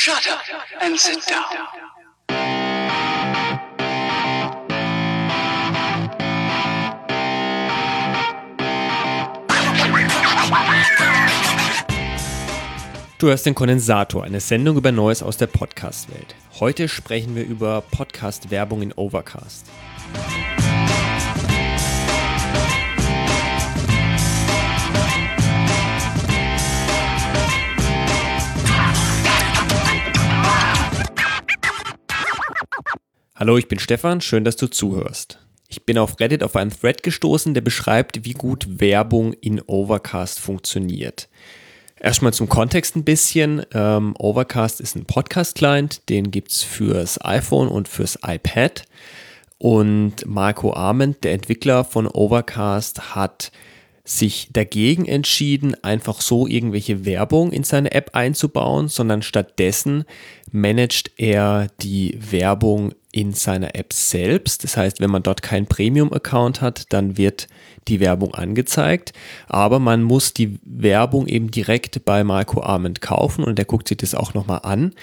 Shut up and sit down. Du hörst den Kondensator, eine Sendung über Neues aus der Podcast-Welt. Heute sprechen wir über Podcast-Werbung in Overcast. Hallo, ich bin Stefan, schön, dass du zuhörst. Ich bin auf Reddit auf einen Thread gestoßen, der beschreibt, wie gut Werbung in Overcast funktioniert. Erstmal zum Kontext ein bisschen. Ähm, Overcast ist ein Podcast-Client, den gibt es fürs iPhone und fürs iPad. Und Marco Arment, der Entwickler von Overcast, hat sich dagegen entschieden, einfach so irgendwelche Werbung in seine App einzubauen, sondern stattdessen managt er die Werbung in seiner App selbst. Das heißt, wenn man dort keinen Premium-Account hat, dann wird die Werbung angezeigt, aber man muss die Werbung eben direkt bei Marco Arment kaufen und der guckt sich das auch nochmal an.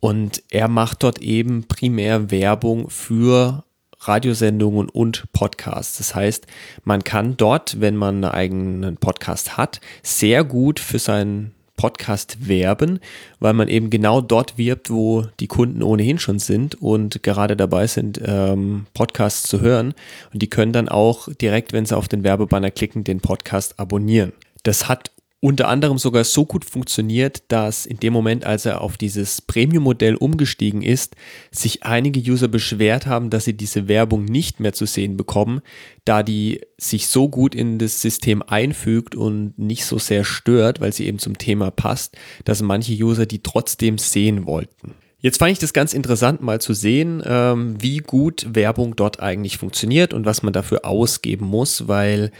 Und er macht dort eben primär Werbung für Radiosendungen und Podcasts. Das heißt, man kann dort, wenn man einen eigenen Podcast hat, sehr gut für seinen Podcast werben, weil man eben genau dort wirbt, wo die Kunden ohnehin schon sind und gerade dabei sind, ähm, Podcasts zu hören. Und die können dann auch direkt, wenn sie auf den Werbebanner klicken, den Podcast abonnieren. Das hat unter anderem sogar so gut funktioniert, dass in dem Moment, als er auf dieses Premium-Modell umgestiegen ist, sich einige User beschwert haben, dass sie diese Werbung nicht mehr zu sehen bekommen, da die sich so gut in das System einfügt und nicht so sehr stört, weil sie eben zum Thema passt, dass manche User die trotzdem sehen wollten. Jetzt fand ich das ganz interessant, mal zu sehen, ähm, wie gut Werbung dort eigentlich funktioniert und was man dafür ausgeben muss, weil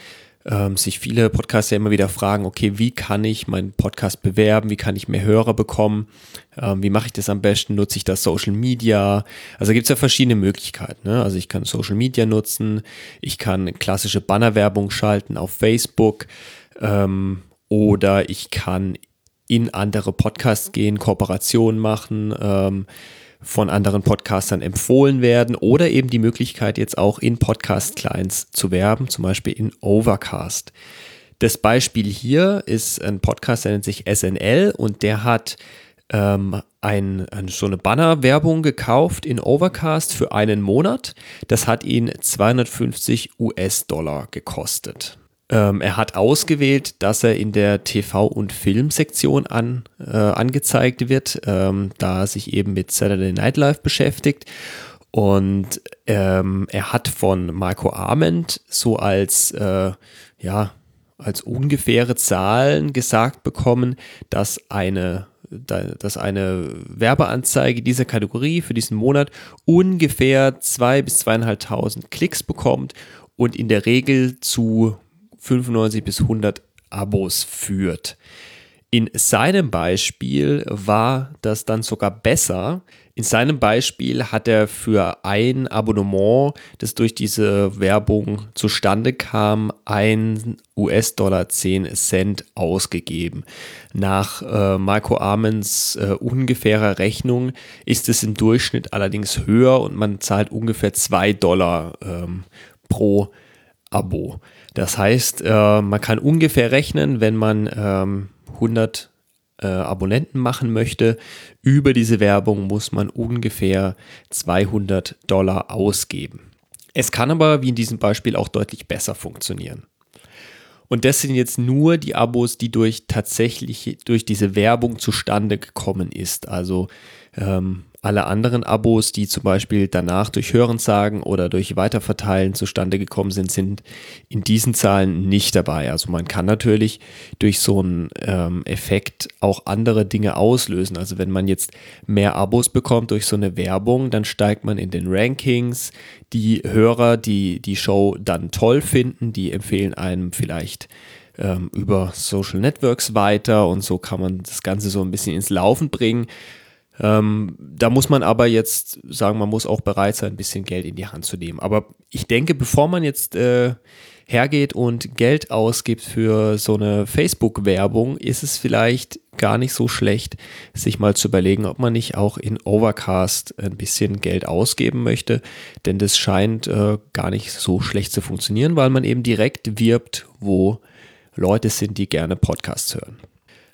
ähm, sich viele Podcaster immer wieder fragen, okay, wie kann ich meinen Podcast bewerben, wie kann ich mehr Hörer bekommen, ähm, wie mache ich das am besten, nutze ich das Social Media, also gibt es ja verschiedene Möglichkeiten, ne? also ich kann Social Media nutzen, ich kann klassische Bannerwerbung schalten auf Facebook ähm, oder ich kann in andere Podcasts gehen, Kooperationen machen, ähm, von anderen Podcastern empfohlen werden oder eben die Möglichkeit jetzt auch in Podcast-Clients zu werben, zum Beispiel in Overcast. Das Beispiel hier ist ein Podcast, der nennt sich SNL und der hat ähm, ein, so eine Bannerwerbung gekauft in Overcast für einen Monat. Das hat ihn 250 US-Dollar gekostet. Ähm, er hat ausgewählt, dass er in der TV- und Filmsektion an, äh, angezeigt wird, ähm, da er sich eben mit Saturday Night Live beschäftigt. Und ähm, er hat von Marco Arment so als, äh, ja, als ungefähre Zahlen gesagt bekommen, dass eine dass eine Werbeanzeige dieser Kategorie für diesen Monat ungefähr zwei bis zweieinhalbtausend Klicks bekommt und in der Regel zu 95 bis 100 Abos führt. In seinem Beispiel war das dann sogar besser. In seinem Beispiel hat er für ein Abonnement, das durch diese Werbung zustande kam, ein US-Dollar 10 Cent ausgegeben. Nach äh, Marco Amens äh, ungefährer Rechnung ist es im Durchschnitt allerdings höher und man zahlt ungefähr 2 Dollar ähm, pro Abo. Das heißt, äh, man kann ungefähr rechnen, wenn man ähm, 100 äh, Abonnenten machen möchte, über diese Werbung muss man ungefähr 200 Dollar ausgeben. Es kann aber, wie in diesem Beispiel, auch deutlich besser funktionieren. Und das sind jetzt nur die Abos, die durch tatsächlich durch diese Werbung zustande gekommen ist. Also ähm, alle anderen Abos, die zum Beispiel danach durch Hörensagen oder durch Weiterverteilen zustande gekommen sind, sind in diesen Zahlen nicht dabei. Also man kann natürlich durch so einen ähm, Effekt auch andere Dinge auslösen. Also wenn man jetzt mehr Abos bekommt durch so eine Werbung, dann steigt man in den Rankings. Die Hörer, die die Show dann toll finden, die empfehlen einem vielleicht ähm, über Social Networks weiter und so kann man das Ganze so ein bisschen ins Laufen bringen. Ähm, da muss man aber jetzt sagen, man muss auch bereit sein, ein bisschen Geld in die Hand zu nehmen. Aber ich denke, bevor man jetzt äh, hergeht und Geld ausgibt für so eine Facebook-Werbung, ist es vielleicht gar nicht so schlecht, sich mal zu überlegen, ob man nicht auch in Overcast ein bisschen Geld ausgeben möchte. Denn das scheint äh, gar nicht so schlecht zu funktionieren, weil man eben direkt wirbt, wo Leute sind, die gerne Podcasts hören.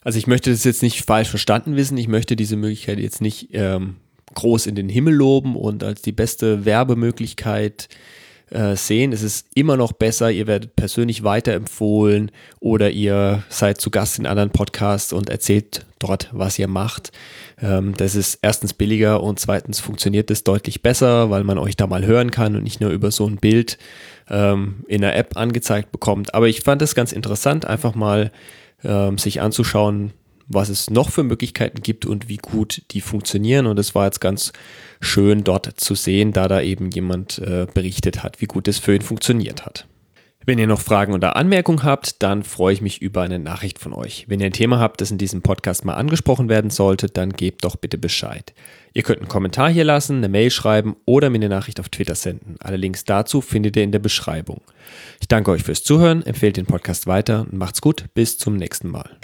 Also ich möchte das jetzt nicht falsch verstanden wissen. Ich möchte diese Möglichkeit jetzt nicht ähm, groß in den Himmel loben und als die beste Werbemöglichkeit äh, sehen. Es ist immer noch besser, ihr werdet persönlich weiterempfohlen oder ihr seid zu Gast in anderen Podcasts und erzählt dort, was ihr macht. Ähm, das ist erstens billiger und zweitens funktioniert es deutlich besser, weil man euch da mal hören kann und nicht nur über so ein Bild ähm, in der App angezeigt bekommt. Aber ich fand es ganz interessant, einfach mal ähm, sich anzuschauen, was es noch für Möglichkeiten gibt und wie gut die funktionieren. Und es war jetzt ganz schön dort zu sehen, da da eben jemand äh, berichtet hat, wie gut es für ihn funktioniert hat. Wenn ihr noch Fragen oder Anmerkungen habt, dann freue ich mich über eine Nachricht von euch. Wenn ihr ein Thema habt, das in diesem Podcast mal angesprochen werden sollte, dann gebt doch bitte Bescheid. Ihr könnt einen Kommentar hier lassen, eine Mail schreiben oder mir eine Nachricht auf Twitter senden. Alle Links dazu findet ihr in der Beschreibung. Ich danke euch fürs Zuhören, empfehlt den Podcast weiter und macht's gut. Bis zum nächsten Mal.